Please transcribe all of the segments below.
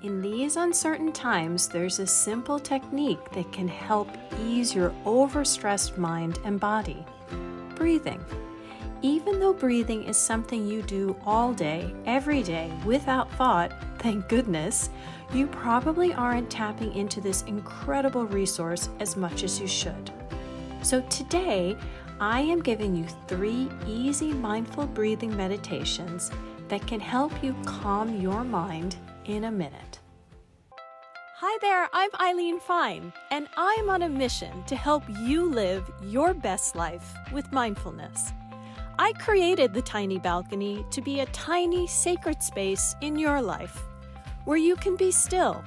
In these uncertain times, there's a simple technique that can help ease your overstressed mind and body breathing. Even though breathing is something you do all day, every day, without thought, thank goodness, you probably aren't tapping into this incredible resource as much as you should. So today, I am giving you three easy mindful breathing meditations that can help you calm your mind in a minute. Hi there, I'm Eileen Fein, and I'm on a mission to help you live your best life with mindfulness. I created the Tiny Balcony to be a tiny sacred space in your life where you can be still,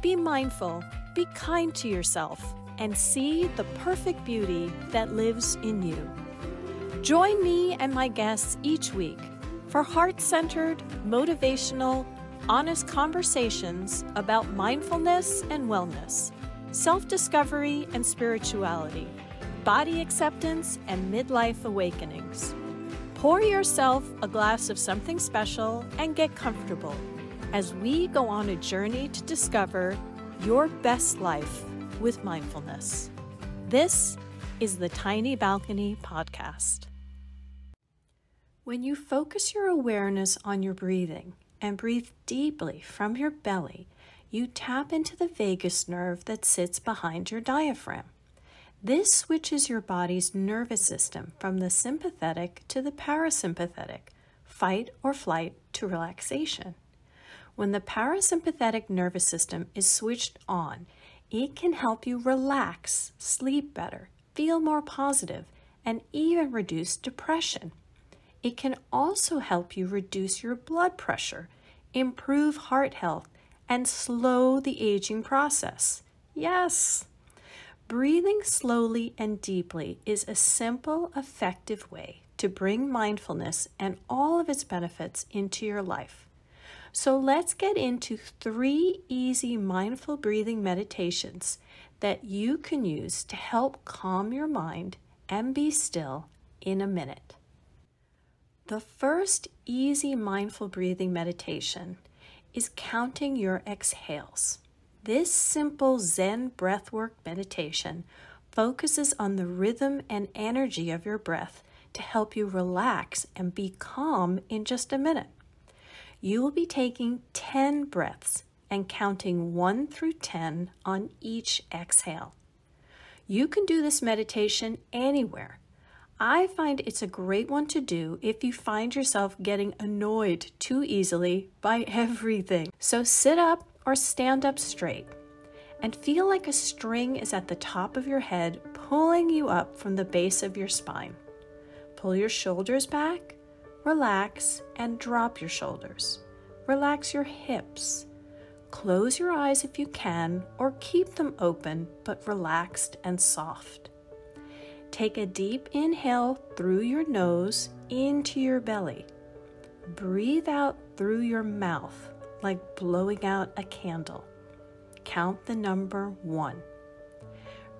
be mindful, be kind to yourself, and see the perfect beauty that lives in you. Join me and my guests each week for heart centered, motivational, honest conversations about mindfulness and wellness, self discovery and spirituality, body acceptance and midlife awakenings. Pour yourself a glass of something special and get comfortable as we go on a journey to discover your best life with mindfulness. This is the Tiny Balcony Podcast. When you focus your awareness on your breathing, and breathe deeply from your belly, you tap into the vagus nerve that sits behind your diaphragm. This switches your body's nervous system from the sympathetic to the parasympathetic, fight or flight to relaxation. When the parasympathetic nervous system is switched on, it can help you relax, sleep better, feel more positive, and even reduce depression. It can also help you reduce your blood pressure, improve heart health, and slow the aging process. Yes! Breathing slowly and deeply is a simple, effective way to bring mindfulness and all of its benefits into your life. So let's get into three easy mindful breathing meditations that you can use to help calm your mind and be still in a minute. The first easy mindful breathing meditation is counting your exhales. This simple Zen breathwork meditation focuses on the rhythm and energy of your breath to help you relax and be calm in just a minute. You will be taking 10 breaths and counting 1 through 10 on each exhale. You can do this meditation anywhere I find it's a great one to do if you find yourself getting annoyed too easily by everything. So sit up or stand up straight and feel like a string is at the top of your head pulling you up from the base of your spine. Pull your shoulders back, relax, and drop your shoulders. Relax your hips. Close your eyes if you can, or keep them open but relaxed and soft. Take a deep inhale through your nose into your belly. Breathe out through your mouth like blowing out a candle. Count the number one.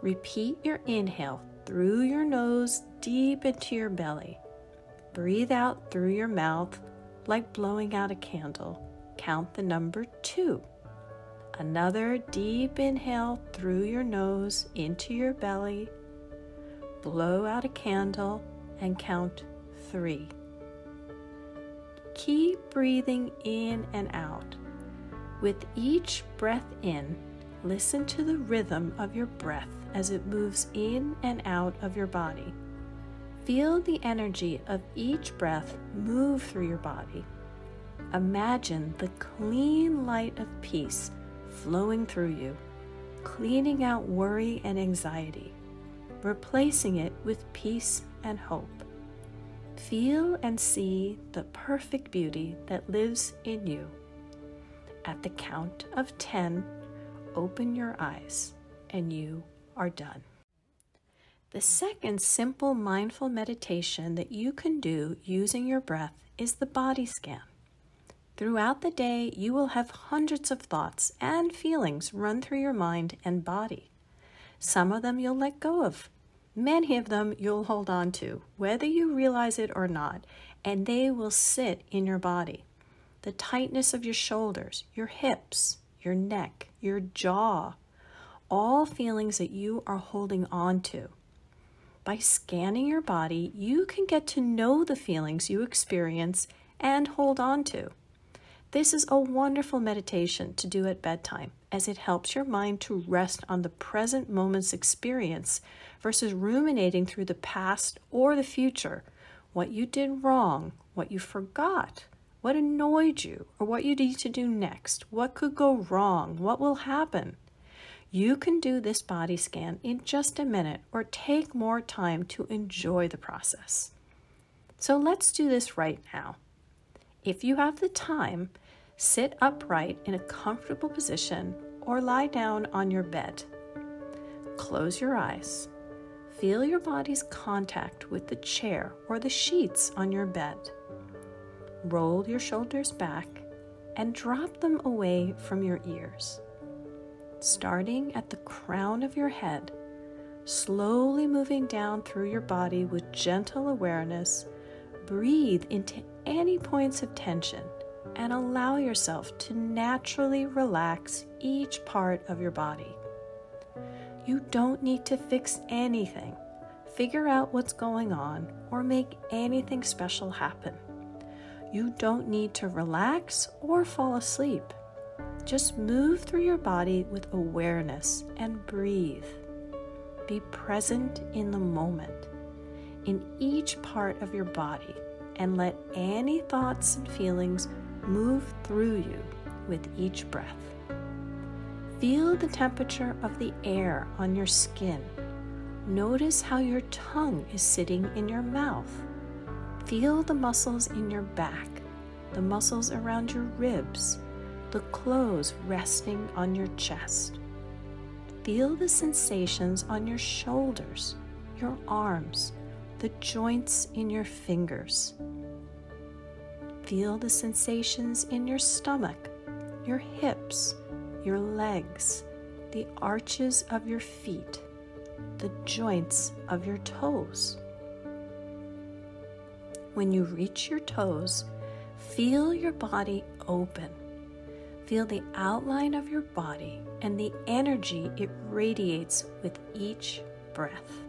Repeat your inhale through your nose deep into your belly. Breathe out through your mouth like blowing out a candle. Count the number two. Another deep inhale through your nose into your belly blow out a candle and count three. Keep breathing in and out. With each breath in, listen to the rhythm of your breath as it moves in and out of your body. Feel the energy of each breath move through your body. Imagine the clean light of peace flowing through you, cleaning out worry and anxiety replacing it with peace and hope. Feel and see the perfect beauty that lives in you. At the count of 10, open your eyes and you are done. The second simple mindful meditation that you can do using your breath is the body scan. Throughout the day, you will have hundreds of thoughts and feelings run through your mind and body. Some of them you'll let go of, Many of them you'll hold on to, whether you realize it or not, and they will sit in your body. the tightness of your shoulders, your hips, your neck, your jaw, all feelings that you are holding on to. By scanning your body, you can get to know the feelings you experience and hold on to. This is a wonderful meditation to do at bedtime as it helps your mind to rest on the present moment's experience versus ruminating through the past or the future, what you did wrong, what you forgot, what annoyed you, or what you need to do next, what could go wrong, what will happen. You can do this body scan in just a minute or take more time to enjoy the process. So let's do this right now. If you have the time, sit upright in a comfortable position or lie down on your bed. Close your eyes. Feel your body's contact with the chair or the sheets on your bed. Roll your shoulders back and drop them away from your ears starting at the crown of your head, slowly moving down through your body with gentle awareness. Breathe into any points of tension and allow yourself to naturally relax each part of your body. You don't need to fix anything, figure out what's going on, or make anything special happen. You don't need to relax or fall asleep. Just move through your body with awareness and breathe. Be present in the moment, in each part of your body, and let any thoughts and feelings move through you with each breath. Feel the temperature of the air on your skin. Notice how your tongue is sitting in your mouth. Feel the muscles in your back, the muscles around your ribs, the clothes resting on your chest. Feel the sensations on your shoulders, your arms, the joints in your fingers. Feel the sensations in your stomach, your hips, your legs, the arches of your feet, the joints of your toes. When you reach your toes, feel your body open Feel the outline of your body and the energy it radiates with each breath.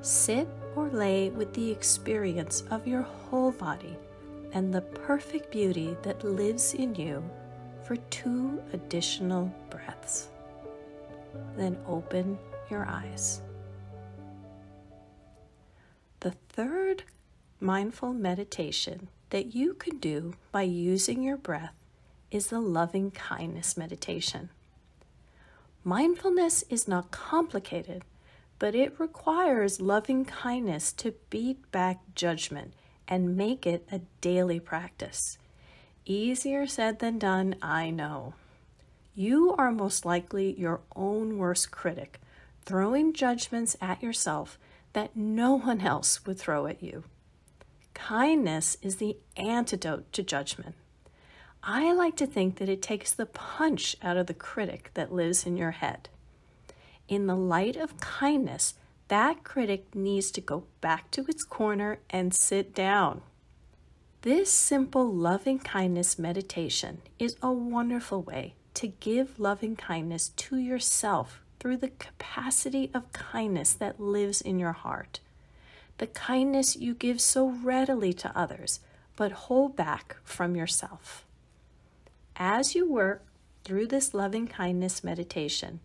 Sit or lay with the experience of your whole body and the perfect beauty that lives in you for two additional breaths. Then open your eyes. The third mindful meditation that you can do by using your breath is the loving kindness meditation. Mindfulness is not complicated, but it requires loving kindness to beat back judgment and make it a daily practice. Easier said than done, I know. You are most likely your own worst critic, throwing judgments at yourself that no one else would throw at you. Kindness is the antidote to judgment. I like to think that it takes the punch out of the critic that lives in your head. In the light of kindness, that critic needs to go back to its corner and sit down. This simple loving kindness meditation is a wonderful way to give loving kindness to yourself through the capacity of kindness that lives in your heart. The kindness you give so readily to others, but hold back from yourself. As you work through this loving kindness meditation,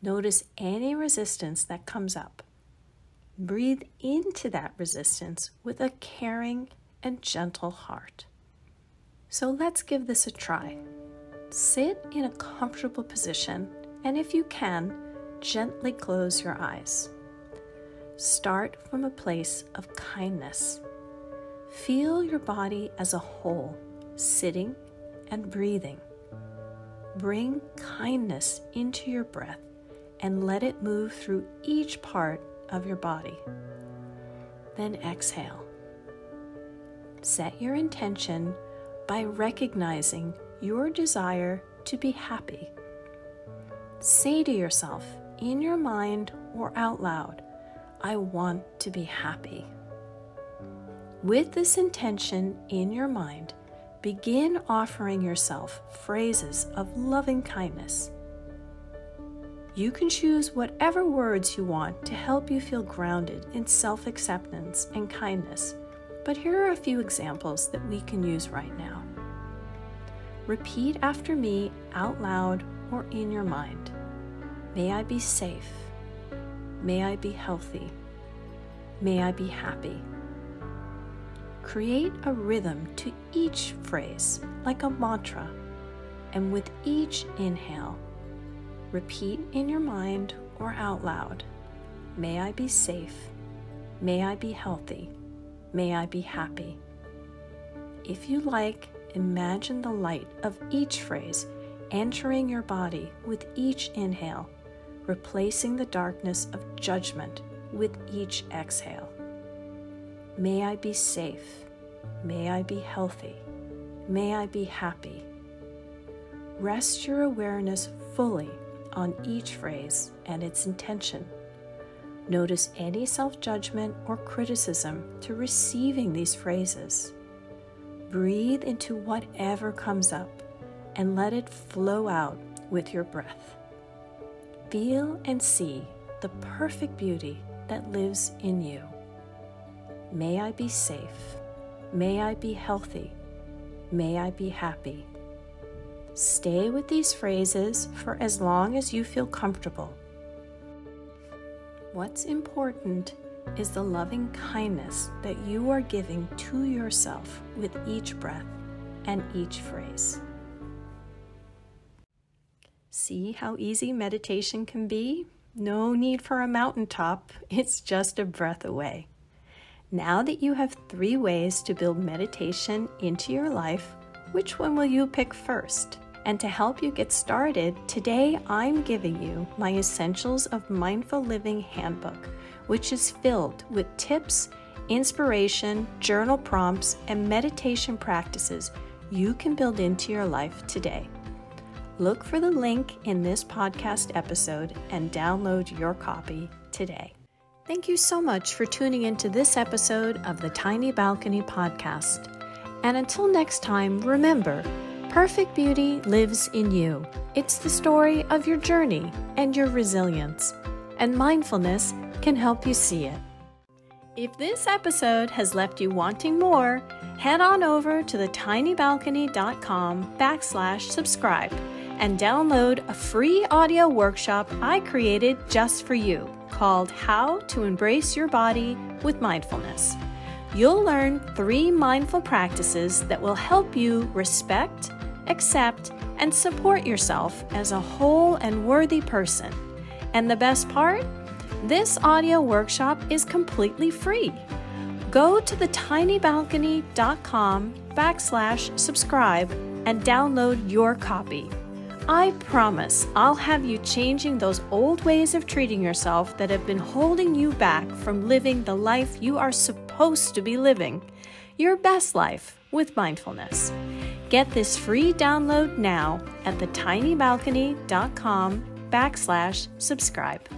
notice any resistance that comes up. Breathe into that resistance with a caring and gentle heart. So let's give this a try. Sit in a comfortable position, and if you can, gently close your eyes. Start from a place of kindness. Feel your body as a whole, sitting and breathing. Bring kindness into your breath and let it move through each part of your body. Then exhale. Set your intention by recognizing your desire to be happy. Say to yourself in your mind or out loud, I want to be happy. With this intention in your mind, begin offering yourself phrases of loving kindness. You can choose whatever words you want to help you feel grounded in self acceptance and kindness, but here are a few examples that we can use right now. Repeat after me out loud or in your mind. May I be safe. May I be healthy. May I be happy. Create a rhythm to each phrase, like a mantra, and with each inhale, repeat in your mind or out loud May I be safe. May I be healthy. May I be happy. If you like, imagine the light of each phrase entering your body with each inhale, replacing the darkness of judgment with each exhale. May I be safe. May I be healthy. May I be happy. Rest your awareness fully on each phrase and its intention. Notice any self judgment or criticism to receiving these phrases. Breathe into whatever comes up and let it flow out with your breath. Feel and see the perfect beauty that lives in you. May I be safe. May I be healthy. May I be happy. Stay with these phrases for as long as you feel comfortable. What's important is the loving kindness that you are giving to yourself with each breath and each phrase. See how easy meditation can be? No need for a mountaintop, it's just a breath away. Now that you have three ways to build meditation into your life, which one will you pick first? And to help you get started, today I'm giving you my Essentials of Mindful Living Handbook which is filled with tips, inspiration, journal prompts, and meditation practices you can build into your life today. Look for the link in this podcast episode and download your copy today. Thank you so much for tuning into this episode of the Tiny Balcony Podcast. And until next time, remember perfect beauty lives in you. It's the story of your journey and your resilience. And mindfulness can help you see it. If this episode has left you wanting more, head on over to thetinybalcony.com backslash subscribe and download a free audio workshop I created just for you called How to Embrace Your Body with Mindfulness. You'll learn three mindful practices that will help you respect, accept, and support yourself as a whole and worthy person. And the best part? This audio workshop is completely free. Go to thetinybalcony.com backslash subscribe and download your copy. I promise I'll have you changing those old ways of treating yourself that have been holding you back from living the life you are supposed to be living, your best life with mindfulness. Get this free download now at thetinybalcony.com backslash subscribe.